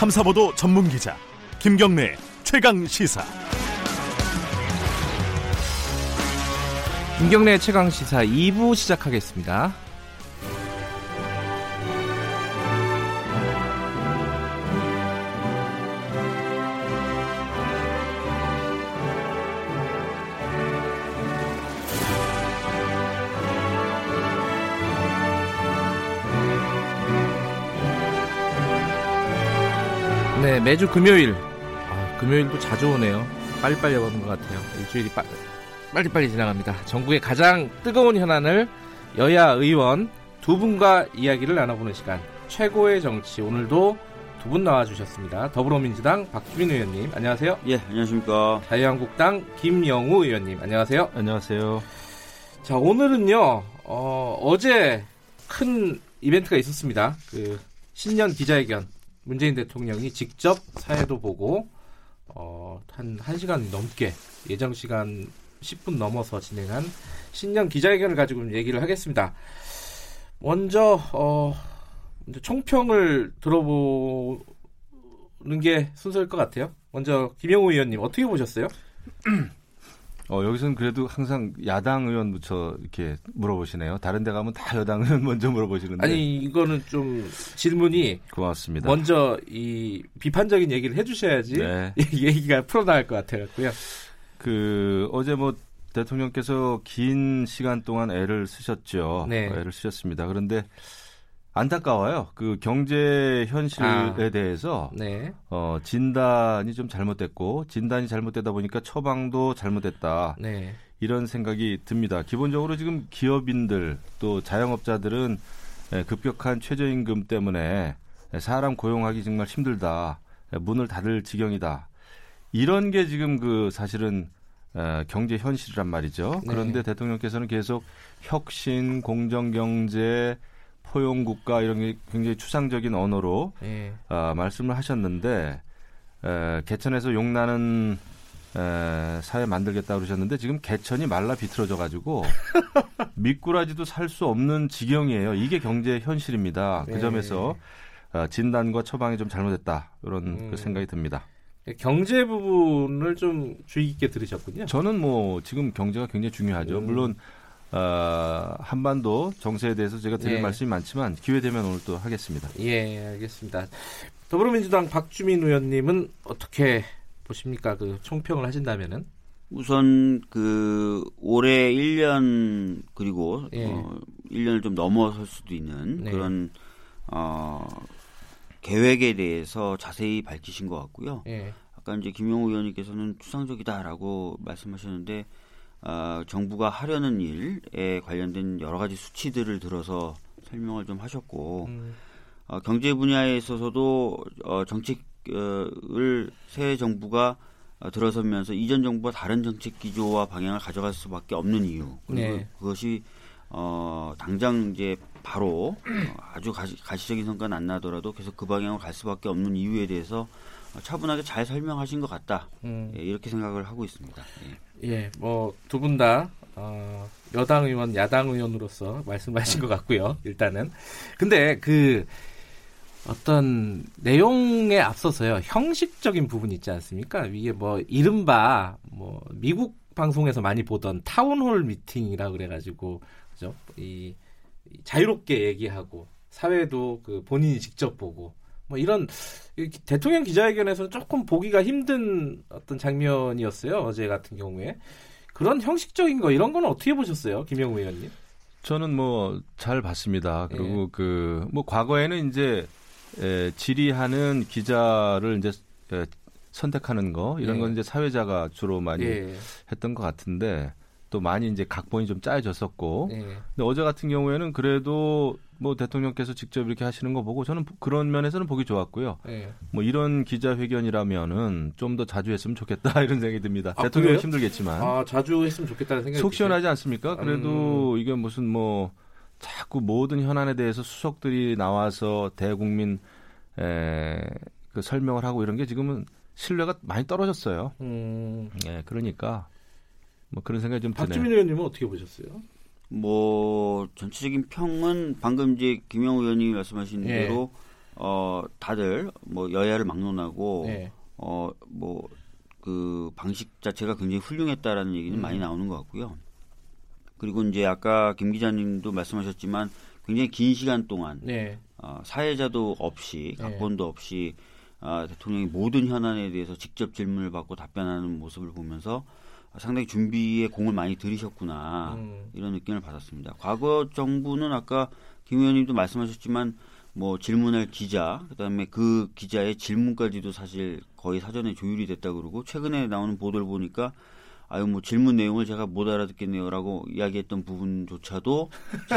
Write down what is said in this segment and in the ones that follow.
탐사보도 전문 기자 김경래 최강 시사. 김경래 최강 시사 2부 시작하겠습니다. 네, 매주 금요일. 아, 금요일도 자주 오네요. 빨리빨리 오는 것 같아요. 일주일이 빠, 빨리빨리 지나갑니다. 전국의 가장 뜨거운 현안을 여야 의원 두 분과 이야기를 나눠보는 시간. 최고의 정치. 오늘도 두 분 나와주셨습니다. 더불어민주당 박주민 의원님, 안녕하세요. 예, 안녕하십니까. 자유한국당 김영우 의원님, 안녕하세요. 안녕하세요. 자, 오늘은요, 어, 어제 큰 이벤트가 있었습니다. 그, 신년 기자회견. 문재인 대통령이 직접 사회도 보고 어, 한 1시간 넘게 예정 시간 10분 넘어서 진행한 신년 기자회견을 가지고 얘기를 하겠습니다. 먼저 어, 총평을 들어보는 게 순서일 것 같아요. 먼저 김영우 의원님 어떻게 보셨어요? 어, 여기서는 그래도 항상 야당 의원 부터 이렇게 물어보시네요. 다른 데 가면 다 여당 의원 먼저 물어보시는데. 아니 이거는 좀 질문이 고맙습니다. 먼저 이 비판적인 얘기를 해주셔야지 네. 얘기가 풀어나갈 것 같아요. 그 어제 뭐 대통령께서 긴 시간 동안 애를 쓰셨죠. 네. 애를 쓰셨습니다. 그런데 안타까워요. 그 경제 현실에 아. 대해서 네. 어, 진단이 좀 잘못됐고 진단이 잘못되다 보니까 처방도 잘못됐다. 네. 이런 생각이 듭니다. 기본적으로 지금 기업인들 또 자영업자들은 예, 급격한 최저임금 때문에 사람 고용하기 정말 힘들다. 예, 문을 닫을 지경이다. 이런 게 지금 그 사실은 에, 경제 현실이란 말이죠. 네. 그런데 대통령께서는 계속 혁신, 공정경제, 포용 국가 이런 게 굉장히 추상적인 언어로 네. 아, 말씀을 하셨는데 에, 개천에서 용나는 에, 사회 만들겠다 그러셨는데 지금 개천이 말라 비틀어져 가지고 미꾸라지도 살 수 없는 지경이에요. 이게 경제 현실입니다. 네. 그 점에서 어, 진단과 처방이 좀 잘못됐다 이런 음. 그 생각이 듭니다. 경제 부분을 좀 주의 깊게 들으셨군요. 저는 뭐 지금 경제가 굉장히 중요하죠. 음. 물론 어, 한반도 정세에 대해서 제가 드릴 네. 말씀이 많지만 기회 되면 오늘 또 하겠습니다. 예, 알겠습니다. 더불어민주당 박주민 의원님은 어떻게 보십니까? 그 총평을 하신다면은 우선 그 올해 1년 그리고 예. 어, 1년을 좀 넘어설 수도 있는 네. 그런 어, 계획에 대해서 자세히 밝히신 것 같고요. 예, 아까 이제 김용우 의원님께서는 추상적이다라고 말씀하셨는데 어, 정부가 하려는 일에 관련된 여러 가지 수치들을 들어서 설명을 좀 하셨고 음, 어, 경제 분야에 있어서도 어, 정책을 새 정부가 어, 들어서면서 이전 정부와 다른 정책 기조와 방향을 가져갈 수밖에 없는 이유 그리고 네. 그것이 어, 당장 이제 바로 어, 아주 가시, 가시적인 성과는 안 나더라도 계속 그 방향으로 갈 수밖에 없는 이유에 대해서 어, 차분하게 잘 설명하신 것 같다 음, 예, 이렇게 생각을 하고 있습니다. 예. 예, 뭐 두 분 다 어, 여당 의원, 야당 의원으로서 말씀하신 것 같고요. 일단은 근데 그 어떤 내용에 앞서서요 형식적인 부분이 있지 않습니까? 이게 뭐 이른바 뭐 미국 방송에서 많이 보던 town hall meeting이라 그래가지고 그죠? 이, 이 자유롭게 얘기하고 사회도 그 본인이 직접 보고 뭐 이런 이 대통령 기자회견에서는 조금 보기가 힘든 어떤 장면이었어요 어제 같은 경우에 그런 형식적인 거 이런 거는 어떻게 보셨어요 김영우 의원님? 저는 뭐 잘 봤습니다. 그리고 예. 그뭐 과거에는 이제 에, 질의하는 기자를 이제 에, 선택하는 거 이런 예. 건 이제 사회자가 주로 많이 예, 했던 것 같은데 또 많이 이제 각본이 좀 짜여졌었고 예, 근데 어제 같은 경우에는 그래도 뭐 대통령께서 직접 이렇게 하시는 거 보고 저는 그런 면에서는 보기 좋았고요. 예. 뭐 이런 기자회견이라면은 좀 더 자주 했으면 좋겠다 이런 생각이 듭니다. 아, 대통령? 힘들겠지만 아 자주 했으면 좋겠다는 생각이 속? 시원하지 않습니까? 그래도 음. 이게 무슨 뭐 자꾸 모든 현안에 대해서 수석들이 나와서 대국민 에, 그 설명을 하고 이런 게 지금은 신뢰가 많이 떨어졌어요. 음, 예, 그러니까 뭐 그런 생각이 좀 드네요. 박주민 의원님은 어떻게 보셨어요? 뭐 전체적인 평은 방금 이제 김영우 의원님이 말씀하신 예. 대로 어 다들 뭐 여야를 막론하고 네. 어뭐 그 방식 자체가 굉장히 훌륭했다라는 얘기는 음. 많이 나오는 것 같고요. 그리고 이제 아까 김 기자님도 말씀하셨지만 굉장히 긴 시간 동안 네. 어, 사회자도 없이 네. 각본도 없이 아, 대통령이 모든 현안에 대해서 직접 질문을 받고 답변하는 모습을 보면서 상당히 준비에 공을 많이 들이셨구나 음. 이런 느낌을 받았습니다. 과거 정부는 아까 김 의원님도 말씀하셨지만 뭐 질문할 기자 그다음에 그 기자의 질문까지도 사실 거의 사전에 조율이 됐다 그러고 최근에 나오는 보도를 보니까 아유 뭐 질문 내용을 제가 못 알아듣겠네요라고 이야기했던 부분조차도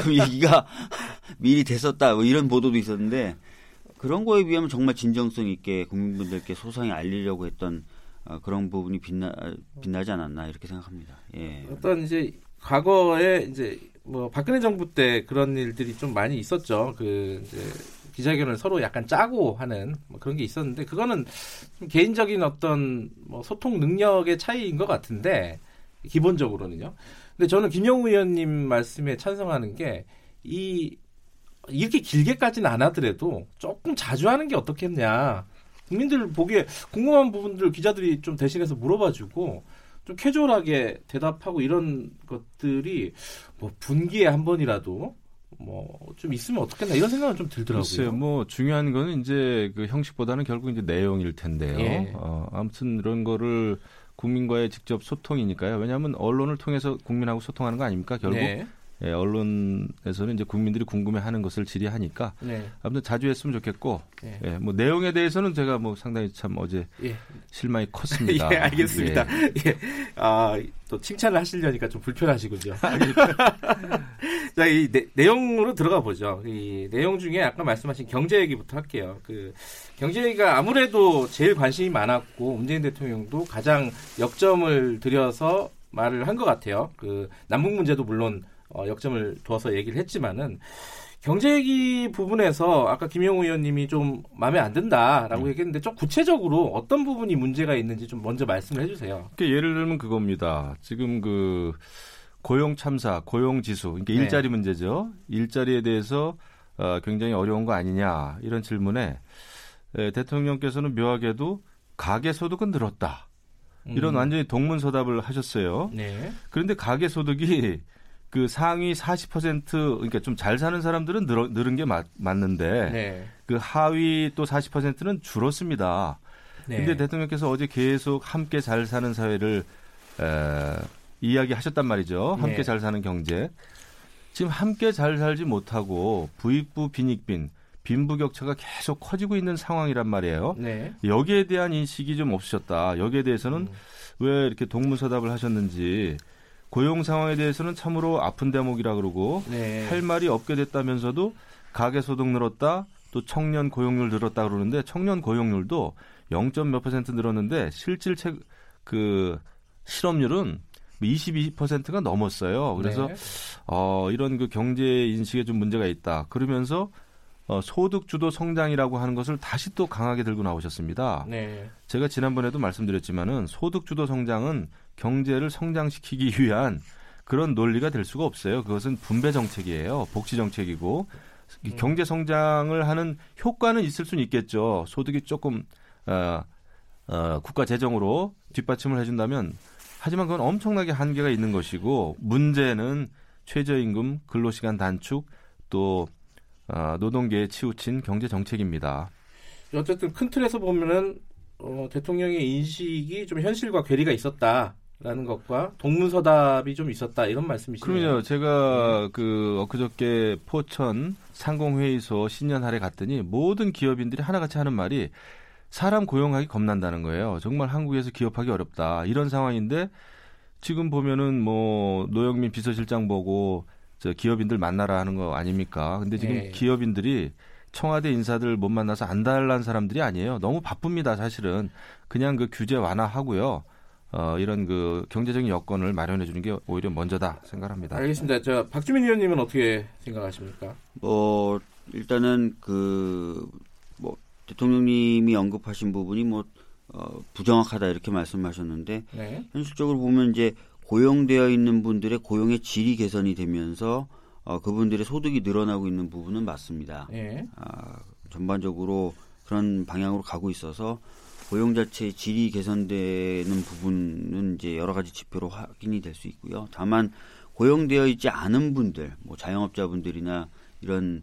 좀 얘기가 미리 됐었다 뭐 이런 보도도 있었는데 그런 거에 비하면 정말 진정성 있게 국민분들께 소상히 알리려고 했던 어, 그런 부분이 빛나 빛나지 않았나 이렇게 생각합니다. 예. 어떤 이제 과거에 이제 뭐 박근혜 정부 때 그런 일들이 좀 많이 있었죠. 그 이제 기자회견을 서로 약간 짜고 하는 뭐 그런 게 있었는데 그거는 좀 개인적인 어떤 뭐 소통 능력의 차이인 것 같은데 기본적으로는요. 근데 저는 김영우 의원님 말씀에 찬성하는 게 이 이렇게 길게까지는 안 하더라도 조금 자주 하는 게 어떻겠냐. 국민들 보기에 궁금한 부분들 기자들이 좀 대신해서 물어봐주고 좀 캐주얼하게 대답하고 이런 것들이 뭐 분기에 한 번이라도 뭐 좀 있으면 어떻겠나 이런 생각은 좀 들더라고요. 글쎄요, 뭐 중요한 거는 이제 그 형식보다는 결국 이제 내용일 텐데요. 예. 어, 아무튼 이런 거를 국민과의 직접 소통이니까요. 왜냐하면 언론을 통해서 국민하고 소통하는 거 아닙니까? 결국 네. 예, 언론에서는 이제 국민들이 궁금해하는 것을 질의하니까 네. 아무튼 자주 했으면 좋겠고, 네. 예, 뭐 내용에 대해서는 제가 뭐 상당히 참 어제 예. 실망이 컸습니다. 예, 알겠습니다. 예. 예. 아, 또 칭찬을 하시려니까 좀 불편하시군요. 자, 이 내, 내용으로 들어가 보죠. 이 내용 중에 아까 말씀하신 경제 얘기부터 할게요. 그 경제 얘기가 아무래도 제일 관심이 많았고 문재인 대통령도 가장 역점을 들여서 말을 한 것 같아요. 그 남북 문제도 물론 어, 역점을 둬서 얘기를 했지만은 경제 얘기 부분에서 아까 김영우 의원님이 좀 마음에 안 든다라고 얘기했는데 좀 구체적으로 어떤 부분이 문제가 있는지 좀 먼저 말씀을 해주세요. 그러니까 예를 들면 그겁니다. 지금 그 고용 참사, 고용 지수, 그러니까 네. 일자리 문제죠. 일자리에 대해서 어, 굉장히 어려운 거 아니냐 이런 질문에 에, 대통령께서는 묘하게도 가계 소득은 늘었다. 이런 음. 완전히 동문서답을 하셨어요. 네. 그런데 가계 소득이 그 상위 40% 그러니까 좀 잘 사는 사람들은 늘어, 늘은 게 맞, 맞는데 네. 그 하위 또 40%는 줄었습니다. 네. 근데 대통령께서 어제 계속 함께 잘 사는 사회를 에, 이야기하셨단 말이죠. 함께 네. 잘 사는 경제. 지금 함께 잘 살지 못하고 부익부 빈익빈 빈부격차가 계속 커지고 있는 상황이란 말이에요. 네. 여기에 대한 인식이 좀 없으셨다. 여기에 대해서는 음. 왜 이렇게 동문서답을 하셨는지 고용 상황에 대해서는 참으로 아픈 대목이라 그러고 네. 할 말이 없게 됐다면서도 가계 소득 늘었다. 또 청년 고용률 늘었다 그러는데 청년 고용률도 0. 몇 퍼센트 늘었는데 실질 체, 그 실업률은 22%가 넘었어요. 그래서 네. 어, 이런 그 경제 인식에 좀 문제가 있다. 그러면서 어, 소득 주도 성장이라고 하는 것을 다시 또 강하게 들고 나오셨습니다. 네. 제가 지난번에도 말씀드렸지만은 소득 주도 성장은 경제를 성장시키기 위한 그런 논리가 될 수가 없어요. 그것은 분배 정책이에요. 복지 정책이고 이 음. 경제 성장을 하는 효과는 있을 수는 있겠죠. 소득이 조금 어, 어, 국가 재정으로 뒷받침을 해준다면 하지만 그건 엄청나게 한계가 있는 것이고 문제는 최저임금, 근로시간 단축 또 어, 노동계에 치우친 경제 정책입니다. 어쨌든 큰 틀에서 보면은 어, 대통령의 인식이 좀 현실과 괴리가 있었다 라는 것과 동문서답이 좀 있었다 이런 말씀이시네요. 그럼요. 제가 그 엊그저께 포천 상공회의소 신년 할에 갔더니 모든 기업인들이 하나같이 하는 말이 사람 고용하기 겁난다는 거예요. 정말 한국에서 기업하기 어렵다. 이런 상황인데 지금 보면은 뭐 노영민 비서실장 보고 저 기업인들 만나라 하는 거 아닙니까? 근데 지금 네. 기업인들이 청와대 인사들 못 만나서 안달난 사람들이 아니에요. 너무 바쁩니다, 사실은. 그냥 그 규제 완화하고요. 어, 이런 그 경제적인 여건을 마련해 주는 게 오히려 먼저다 생각합니다. 알겠습니다. 저 박주민 의원님은 어떻게 생각하십니까? 뭐 일단은 그 뭐 대통령님이 언급하신 부분이 뭐 어, 부정확하다 이렇게 말씀하셨는데 네. 현실적으로 보면 이제 고용되어 있는 분들의 고용의 질이 개선이 되면서 어, 그분들의 소득이 늘어나고 있는 부분은 맞습니다. 예. 아, 전반적으로 그런 방향으로 가고 있어서 고용 자체의 질이 개선되는 부분은 이제 여러 가지 지표로 확인이 될 수 있고요. 다만 고용되어 있지 않은 분들, 뭐 자영업자분들이나 이런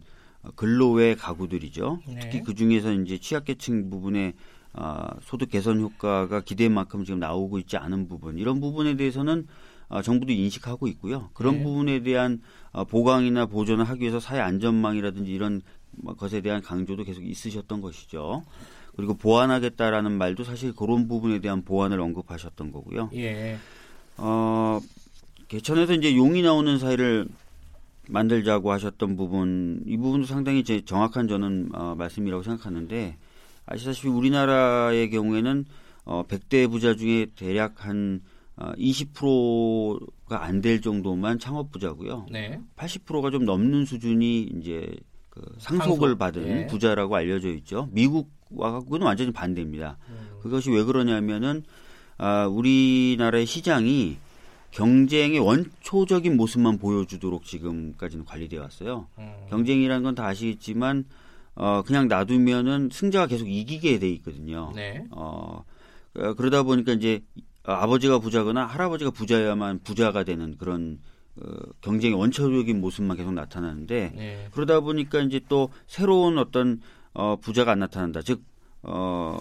근로외 가구들이죠. 네. 특히 그 중에서 이제 취약계층 부분에 아, 소득 개선 효과가 기대한 만큼 지금 나오고 있지 않은 부분 이런 부분에 대해서는 아, 정부도 인식하고 있고요. 그런 네. 부분에 대한 아, 보강이나 보존을 하기 위해서 사회 안전망이라든지 이런 것에 대한 강조도 계속 있으셨던 것이죠. 그리고 보완하겠다라는 말도 사실 그런 부분에 대한 보완을 언급하셨던 거고요. 예. 어, 개천에서 이제 용이 나오는 사회를 만들자고 하셨던 부분, 이 부분도 상당히 제 정확한 저는 어, 말씀이라고 생각하는데, 아시다시피 우리나라의 경우에는 어, 100대 부자 중에 대략 한 어, 20%가 안 될 정도만 창업 부자고요. 네. 80%가 좀 넘는 수준이 이제 그 상속을 상속, 받은 예. 부자라고 알려져 있죠. 미국과 갖고는 완전히 반대입니다. 음. 그것이 왜 그러냐면은 아, 우리나라의 시장이 경쟁의 원초적인 모습만 보여주도록 지금까지는 관리되어 왔어요. 음. 경쟁이라는 건 다 아시겠지만 어, 그냥 놔두면은 승자가 계속 이기게 돼 있거든요. 네. 어, 어, 그러다 보니까 이제 아버지가 부자거나 할아버지가 부자야만 부자가 되는 그런 어, 경쟁의 원초적인 모습만 계속 나타나는데 네. 그러다 보니까 이제 또 새로운 어떤 어, 부자가 안 나타난다. 즉 어,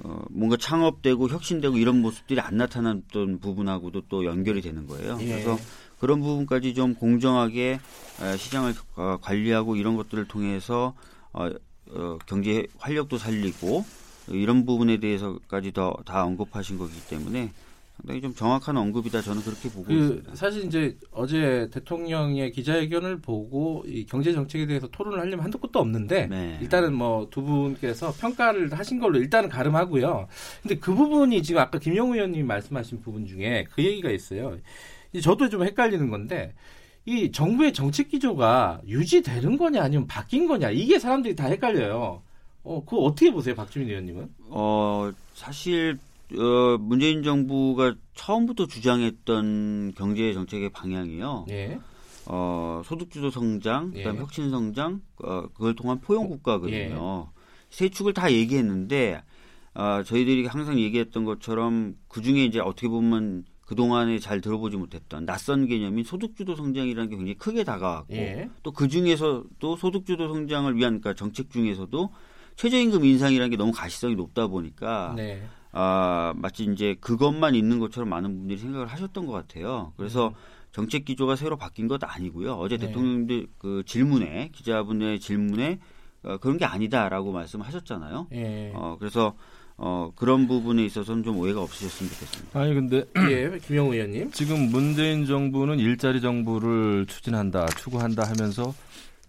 어, 뭔가 창업되고 혁신되고 이런 모습들이 안 나타났던 부분하고도 또 연결이 되는 거예요. 예. 그래서 그런 부분까지 좀 공정하게 에, 시장을 어, 관리하고 이런 것들을 통해서 어, 어, 경제 활력도 살리고 이런 부분에 대해서까지 더 다 언급하신 거기 때문에 상당히 좀 정확한 언급이다 저는 그렇게 보고 그 있습니다. 사실 이제 어제 대통령의 기자회견을 보고 이 경제 정책에 대해서 토론을 하려면 한도 끝도 없는데 네. 일단은 뭐 두 분께서 평가를 하신 걸로 일단은 가름하고요. 근데 그 부분이 지금 아까 김영우 의원님이 말씀하신 부분 중에 그 얘기가 있어요. 이 저도 좀 헷갈리는 건데 이 정부의 정책 기조가 유지되는 거냐 아니면 바뀐 거냐 이게 사람들이 다 헷갈려요. 어, 그거 어떻게 보세요, 박주민 의원님은? 어, 사실, 어, 문재인 정부가 처음부터 주장했던 경제 정책의 방향이요. 예. 어, 소득주도 성장, 예. 그다음 혁신 성장, 어, 그걸 통한 포용 국가거든요. 예. 세 축을 다 얘기했는데, 어, 저희들이 항상 얘기했던 것처럼 그 중에 이제 어떻게 보면 그동안에 잘 들어보지 못했던 낯선 개념인 소득주도 성장이라는 게 굉장히 크게 다가왔고, 예. 또그 중에서도 소득주도 성장을 위한 그러니까 정책 중에서도 최저임금 인상이라는 게 너무 가시성이 높다 보니까 네. 아 마치 이제 그것만 있는 것처럼 많은 분들이 생각을 하셨던 것 같아요. 그래서 정책 기조가 새로 바뀐 것 아니고요. 어제 음. 네. 대통령들 그 질문에 기자분의 질문에 어, 그런 게 아니다라고 말씀하셨잖아요. 예. 어 그래서 어 그런 부분에 있어서는 좀 오해가 없으셨으면 좋겠습니다. 아니 근데 예, 김영우 의원님. 지금 문재인 정부는 일자리 정부를 추진한다, 추구한다 하면서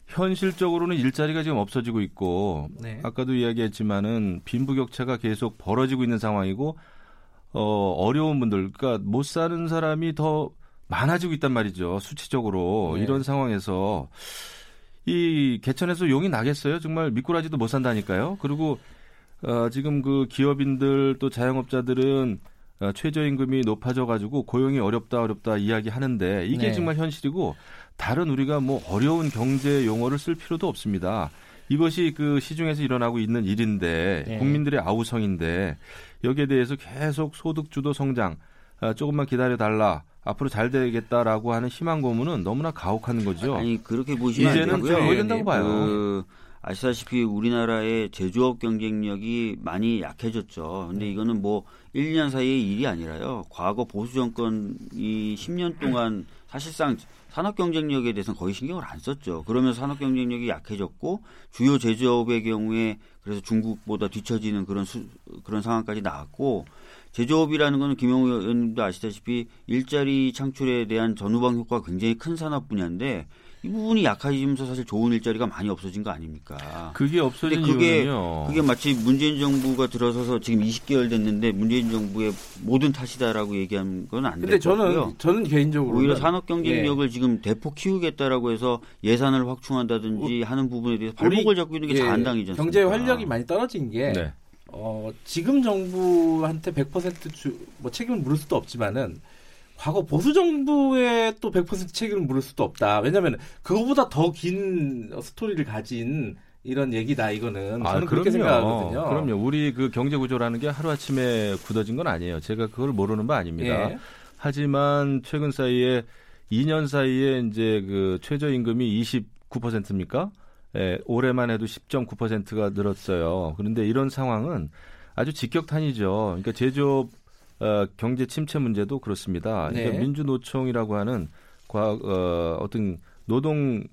현실적으로는 일자리가 지금 없어지고 있고 네. 아까도 이야기했지만은 빈부격차가 계속 벌어지고 있는 상황이고 어, 어려운 분들, 그러니까 못 사는 사람이 더 많아지고 있단 말이죠. 수치적으로 네. 이런 상황에서 이 개천에서 용이 나겠어요? 정말 미꾸라지도 못 산다니까요. 그리고 어, 지금 그 기업인들 또 자영업자들은 어, 최저임금이 높아져가지고 고용이 어렵다 어렵다 이야기하는데 이게 네. 정말 현실이고 다른 우리가 뭐 어려운 경제 용어를 쓸 필요도 없습니다. 이것이 그 시중에서 일어나고 있는 일인데 네. 국민들의 아우성인데 여기에 대해서 계속 소득 주도 성장 아, 조금만 기다려 달라 앞으로 잘 되겠다라고 하는 희망 고문은 너무나 가혹한 거죠. 아니 그렇게 보시면 이제는 안 되고요. 된다고 봐요. 그, 아시다시피 우리나라의 제조업 경쟁력이 많이 약해졌죠. 근데 이거는 뭐 1, 2년 사이의 일이 아니라요. 과거 보수 정권이 10년 동안 사실상 산업 경쟁력에 대해서는 거의 신경을 안 썼죠. 그러면서 산업 경쟁력이 약해졌고 주요 제조업의 경우에 그래서 중국보다 뒤처지는 그런 수, 그런 상황까지 나왔고 제조업이라는 거는 김영우 의원님도 아시다시피 일자리 창출에 대한 전후방 효과가 굉장히 큰 산업 분야인데 이 부분이 약해지면서 사실 좋은 일자리가 많이 없어진 거 아닙니까? 그게 없어진 그게- 이유는요. 그게 마치 문재인 정부가 들어서서 지금 20개월 됐는데 문재인 정부의 모든 탓이다라고 얘기하는 건안 근데 될 저는. 저는 개인적으로 오히려 산업 경쟁력을 지금 대폭 키우겠다라고 해서 예산을 확충한다든지 하는 부분에 대해서 발목을 잡고 있는 게 예, 않습니까? 경제 활력이 많이 떨어진 게 네. 어, 지금 정부한테 100% 주, 뭐 책임을 물을 수도 없지만은 과거 보수 정부에 또100% 책임을 물을 수도 없다. 왜냐하면 그거보다 더 긴 스토리를 가진 이런 얘기다 이거는 아, 저는 그렇게 생각하거든요. 그럼요. 우리 그 경제 구조라는 게 하루 아침에 굳어진 건 아니에요. 제가 그걸 모르는 바 아닙니다. 예. 하지만 최근 사이에 2년 사이에 이제 그 최저 임금이 29%입니까? 예, 올해만 해도 10.9%가 늘었어요. 그런데 이런 상황은 아주 직격탄이죠. 그러니까 제조업 어, 경제 침체 문제도 그렇습니다. 그러니까 네. 민주노총이라고 하는 과, 어, 어떤 노동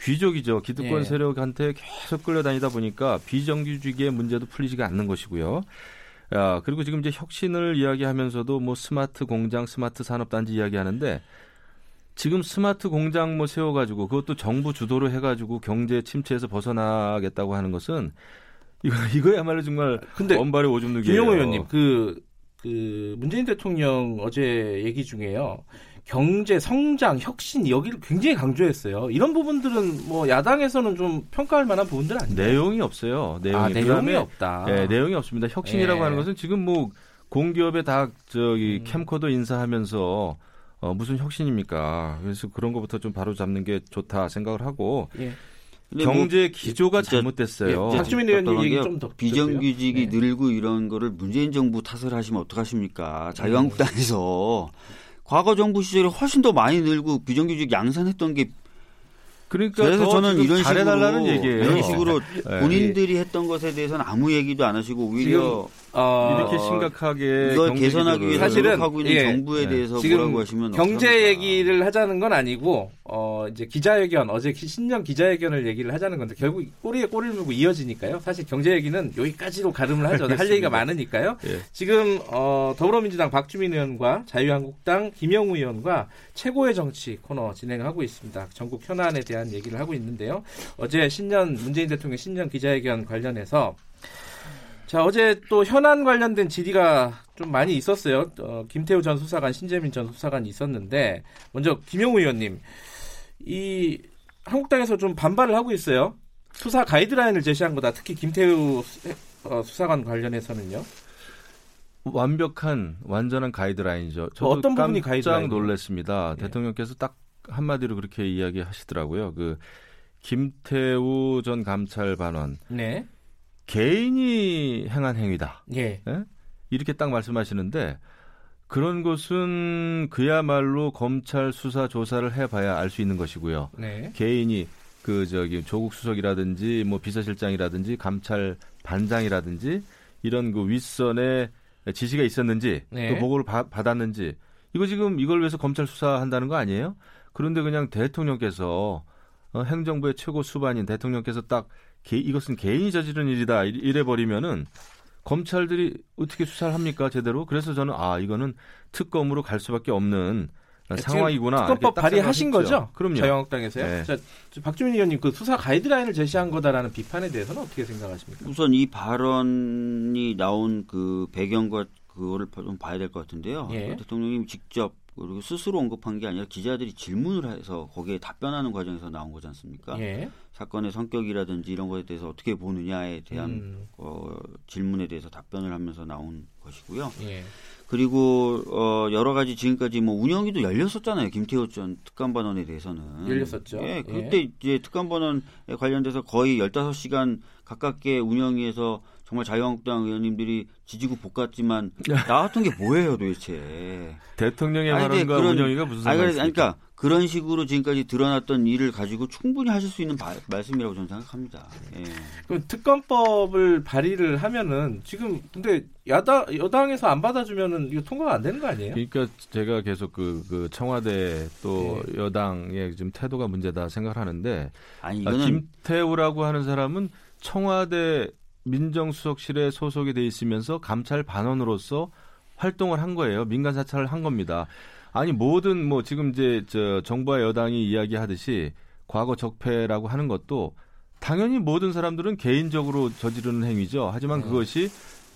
귀족이죠. 기득권 예. 세력한테 계속 끌려다니다 보니까 비정규직의 문제도 풀리지가 않는 것이고요. 야, 그리고 지금 이제 혁신을 이야기하면서도 뭐 스마트 공장, 스마트 산업단지 이야기하는데 지금 스마트 공장 뭐 세워가지고 그것도 정부 주도로 해가지고 경제 침체에서 벗어나겠다고 하는 것은 이거 이거야말로 정말 근데 원발의 오줌 누기예요. 김영호 의원님 그, 그 문재인 대통령 어제 얘기 중에요. 경제 성장 혁신 여기를 굉장히 강조했어요. 이런 부분들은 뭐 야당에서는 좀 평가할 만한 부분들 아니에요? 내용이 없어요. 내용이, 아, 내용이 없다. 네, 내용이 없습니다. 혁신이라고 예. 하는 것은 지금 뭐 공기업에 다 저기 음. 캠코더 인사하면서 어, 무슨 혁신입니까? 그래서 그런 것부터 좀 바로 잡는 게 좋다 생각을 하고 예. 뭐 경제 기조가 잘못됐어요. 예, 박주민 의원님 얘기 게 좀더 비정규직이 네. 늘고 이런 거를 문재인 정부 탓을 하시면 어떡하십니까? 음. 자유한국당에서 과거 정부 시절에 훨씬 더 많이 늘고 비정규직 양산했던 게 그러니까 그래서 더 저는 지금 이런 잘해달라는 식으로 얘기예요. 이런 식으로 네. 본인들이 했던 것에 대해서는 아무 얘기도 안 하시고 오히려 어, 이렇게 심각하게 이걸 개선하기 위해서 사실은, 노력하고 있는 예. 정부에 네. 대해서 지금 뭐라고 하시면 경제 어떡합니까? 얘기를 하자는 건 아니고 어 이제 기자회견 어제 기- 신년 기자회견을 얘기를 하자는 건데 결국 꼬리에 꼬리를 물고 이어지니까요. 사실 경제 얘기는 여기까지로 가름을 하죠. 할. 얘기가 많으니까요. 예. 지금 어 더불어민주당 박주민 의원과 자유한국당 김영우 의원과 최고의 정치 코너 진행하고 있습니다. 전국 현안에 대한 얘기를 하고 있는데요. 어제 신년 문재인 대통령 신년 기자회견 관련해서 자 어제 또 현안 관련된 질의가 좀 많이 있었어요. 어, 김태우 전 수사관, 신재민 전 수사관이 있었는데 먼저 김영우 의원님 이 한국당에서 좀 반발을 하고 있어요. 수사 가이드라인을 제시한 거다. 특히 김태우 수- 어, 수사관 관련해서는요. 완벽한 완전한 가이드라인이죠. 저도 어떤 부분이 깜짝 가이드라인이에요? 놀랐습니다. 예. 대통령께서 딱 한마디로 그렇게 이야기하시더라고요. 그 김태우 전 감찰 반원 네. 개인이 행한 행위다. 예. 이렇게 딱 말씀하시는데 그런 것은 그야말로 검찰 수사 조사를 해봐야 알 수 있는 것이고요. 네. 개인이 그 저기 조국 수석이라든지 뭐 비서실장이라든지 감찰 반장이라든지 이런 그 윗선에 지시가 있었는지 네. 또 보고를 바- 받았는지 이거 지금 이걸 위해서 검찰 수사한다는 거 아니에요? 그런데 그냥 대통령께서 어, 행정부의 최고 수반인 대통령께서 딱 개- 이것은 개인이 저지른 일이다 이- 이래 버리면은 검찰들이 어떻게 수사를 합니까 제대로? 그래서 저는 아 이거는 특검으로 갈 수밖에 없는 상황이구나. 특검법 발의하신. 거죠? 그럼요. 자유한국당에서요. 네. 자, 저 박주민 의원님 그 수사 가이드라인을 제시한 거다라는 비판에 대해서는 어떻게 생각하십니까? 우선 이 발언이 나온 그 배경과 그거를 좀 봐야 될 것 같은데요. 예. 그 대통령님 직접 그리고 스스로 언급한 게 아니라 기자들이 질문을 해서 거기에 답변하는 과정에서 나온 거지 않습니까? 예. 사건의 성격이라든지 이런 것에 대해서 어떻게 보느냐에 대한 음, 어, 질문에 대해서 답변을 하면서 나온 것이고요. 예. 그리고 어, 여러 가지 지금까지 뭐 운영위도 열렸었잖아요. 김태호 전 특감반원에 대해서는 열렸었죠. 예, 예. 그때 이제 특감반원에 관련돼서 거의 15시간 가깝게 운영위에서 정말 자유한국당 의원님들이 지지고 볶았지만 나왔던 게 뭐예요, 도대체? 대통령의 아니, 발언과 그런- 운영이가 무슨 아니, 상관이 그러니까, 있습니까? 그러니까 그런 식으로 지금까지 드러났던 일을 가지고 충분히 하실 수 있는 바- 말씀이라고 저는 생각합니다. 예. 그럼 특검법을 발의를 하면은 지금 근데 야당 여당에서 안 받아주면은 이거 통과가 안 되는 거 아니에요? 그러니까 제가 계속 그, 그 청와대 또 예. 여당의 지금 태도가 문제다 생각을 하는데 아니 아, 이거는 김태우라고 하는 사람은 청와대 민정수석실에 소속이 돼 있으면서 감찰 반원으로서 활동을 한 거예요. 민간 사찰을 한 겁니다. 아니 모든 뭐 지금 이제 저 정부와 여당이 이야기하듯이 과거 적폐라고 하는 것도 당연히 모든 사람들은 개인적으로 저지르는 행위죠. 하지만 네. 그것이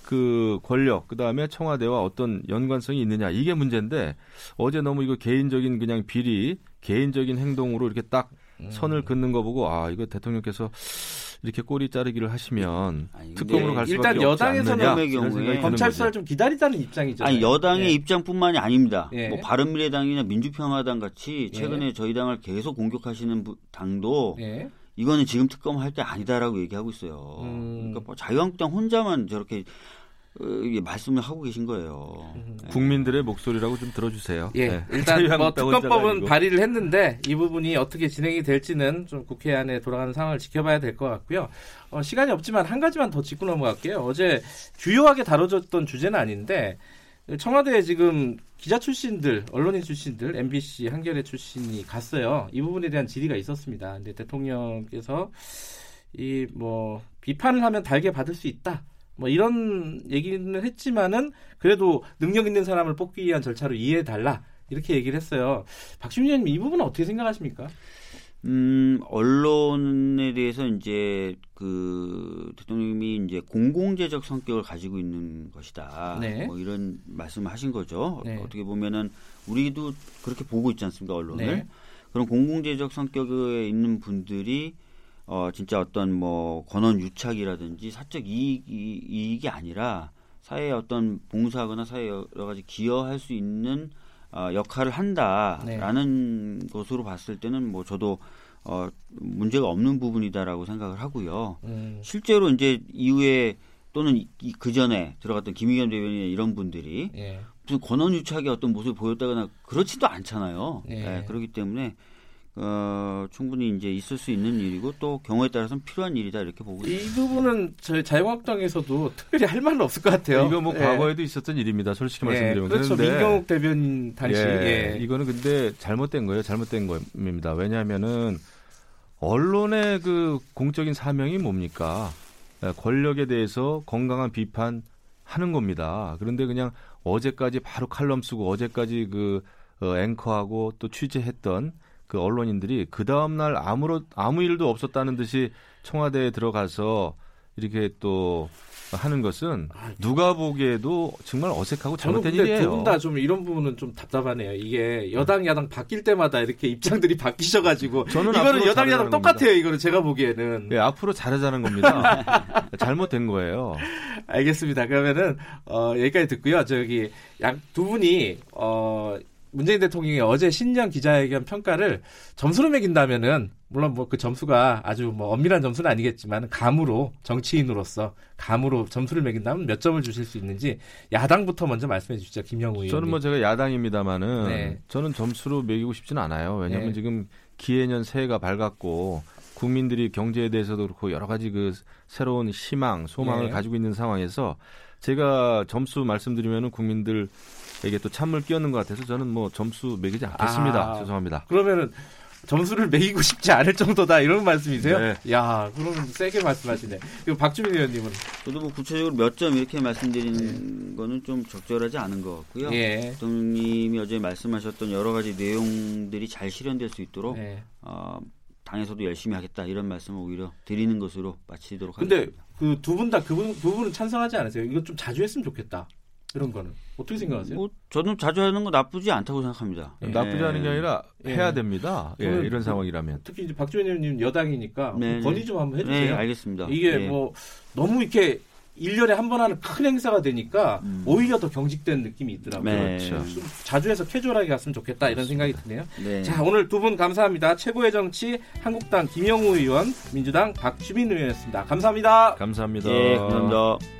그 권력 그 다음에 청와대와 어떤 연관성이 있느냐 이게 문제인데 어제 너무 이거 개인적인 그냥 비리 개인적인 행동으로 이렇게 딱 음. 선을 긋는 거 보고 아 이거 대통령께서 이렇게 꼬리 자르기를 하시면 아니, 특검으로 갈 수밖에 일단 여당에서는 않느냐 경우에 검찰. 수사를 좀 기다리다는 입장이잖아요. 아니 여당의 예. 입장뿐만이 아닙니다. 예. 뭐 바른미래당이나 민주평화당 같이 예. 최근에 저희 당을 계속 공격하시는 부- 당도 예. 이거는 지금 특검할 게 아니다라고 얘기하고 있어요. 음. 그러니까 뭐 자유한국당 혼자만 저렇게 말씀을 하고 계신 거예요. 음. 네. 국민들의 목소리라고 좀 들어주세요. 예, 네. 일단 뭐 특검법은. 발의를 했는데 이 부분이 어떻게 진행이 될지는 좀 국회 안에 돌아가는 상황을 지켜봐야 될 것 같고요. 어, 시간이 없지만 한 가지만 더 짚고 넘어갈게요. 어제 주요하게 다뤄졌던 주제는 아닌데 청와대에 지금 기자 출신들, 언론인 출신들, MBC, 한겨레 출신이 갔어요. 이 부분에 대한 질의가 있었습니다. 근데 대통령께서 이 뭐 비판을 하면 달게 받을 수 있다. 뭐 이런 얘기는 했지만은 그래도 능력 있는 사람을 뽑기 위한 절차로 이해해 달라. 이렇게 얘기를 했어요. 박시민 의원님 이 부분은 어떻게 생각하십니까? 음, 언론에 대해서 이제 그 대통령이 이제 공공재적 성격을 가지고 있는 것이다. 네. 뭐 이런 말씀을 하신 거죠. 네. 어떻게 보면은 우리도 그렇게 보고 있지 않습니까 언론을? 네. 그런 공공재적 성격에 있는 분들이 어 진짜 어떤 뭐 권한 유착이라든지 사적 이익이, 이익이 아니라 사회에 어떤 봉사하거나 사회에 여러 가지 기여할 수 있는 어, 역할을 한다라는 것으로 봤을 때는 뭐 저도 어, 문제가 없는 부분이다라고 생각을 하고요. 음, 실제로 이제 이후에 또는 이, 그 전에 들어갔던 김의겸 대변인 이런 분들이 예. 무슨 권한 유착의 어떤 모습을 보였다거나 그렇지도 않잖아요. 예. 예, 그렇기 때문에 어, 충분히 이제 있을 수 있는 일이고 또 경우에 따라서는 필요한 일이다 이렇게 보고 이 있습니다. 부분은 저희 자유한국당에서도 특별히 할 말은 없을 것 같아요. 이거 뭐 예. 과거에도 있었던 일입니다. 솔직히 예, 말씀드리면 그렇죠. 그런데 민경욱 대변인 당시 예, 예. 이거는 근데 잘못된 거예요. 잘못된 겁니다. 왜냐하면은 언론의 그 공적인 사명이 뭡니까? 예, 권력에 대해서 건강한 비판 하는 겁니다. 그런데 그냥 어제까지 바로 칼럼 쓰고 어제까지 그 어, 앵커하고 또 취재했던 그 언론인들이 그 다음 날 아무런 아무 일도 없었다는 듯이 청와대에 들어가서 이렇게 또 하는 것은 누가 보기에도 정말 어색하고 잘못된 일이에요. 두 분 다 좀 이런 부분은 좀 답답하네요. 이게 여당 야당 바뀔 때마다 이렇게 입장들이 바뀌셔가지고 저는 이거는 여당 야당 똑같아요. 이거는 제가 보기에는 예, 앞으로 잘하자는 겁니다. 잘못된 거예요. 알겠습니다. 그러면은 어, 여기까지 듣고요. 저기 양 두 분이 어, 문재인 대통령이 어제 신년 기자회견 평가를 점수로 매긴다면은 물론 뭐 그 점수가 아주 뭐 엄밀한 점수는 아니겠지만 감으로 정치인으로서 감으로 점수를 매긴다면 몇 점을 주실 수 있는지 야당부터 먼저 말씀해 주시죠. 김영우 의원님. 저는 뭐 제가 야당입니다만은 네. 저는 점수로 매기고 싶지는 않아요. 왜냐하면 네. 지금 기해년 새해가 밝았고 국민들이 경제에 대해서도 그렇고 여러 가지 그 새로운 희망, 소망을 네. 가지고 있는 상황에서 제가 점수 말씀드리면은 국민들에게 또 찬물 끼얹는 것 같아서 저는 뭐 점수 매기지 않겠습니다. 아. 죄송합니다. 그러면은 점수를 매기고 싶지 않을 정도다 이런 말씀이세요? 네. 야, 그러면 세게 말씀하시네. 그리고 박주민 의원님은 저도 뭐 구체적으로 몇 점 이렇게 말씀드리는 거는 좀 적절하지 않은 것 같고요. 예. 대통령님이 어제 말씀하셨던 여러 가지 내용들이 잘 실현될 수 있도록 네. 어, 당에서도 열심히 하겠다 이런 말씀을 오히려 드리는 것으로 마치도록 근데 하겠습니다. 그두 분 다 그분 두 분은 찬성하지 않으세요? 이거 좀 자주 했으면 좋겠다. 이런 거는 어떻게 생각하세요? 뭐 저는 자주 하는 거 나쁘지 않다고 생각합니다. 예. 나쁘지 않은 게 아니라 예. 해야 됩니다. 예, 이런 상황이라면. 특히 이제 박주민 의원님 여당이니까 네, 좀 건의 좀 한번 네, 해주세요. 알겠습니다. 이게 예. 뭐 너무 이렇게 1년에 한 번 하는 큰 행사가 되니까 음. 오히려 더 경직된 느낌이 있더라고요. 네. 그렇죠. 좀 자주 해서 캐주얼하게 갔으면 좋겠다 이런 생각이 드네요. 네. 자 오늘 두 분 감사합니다. 최고의 정치 한국당 김영우 의원, 민주당 박주민 의원이었습니다. 감사합니다. 감사합니다. 예, 감사합니다.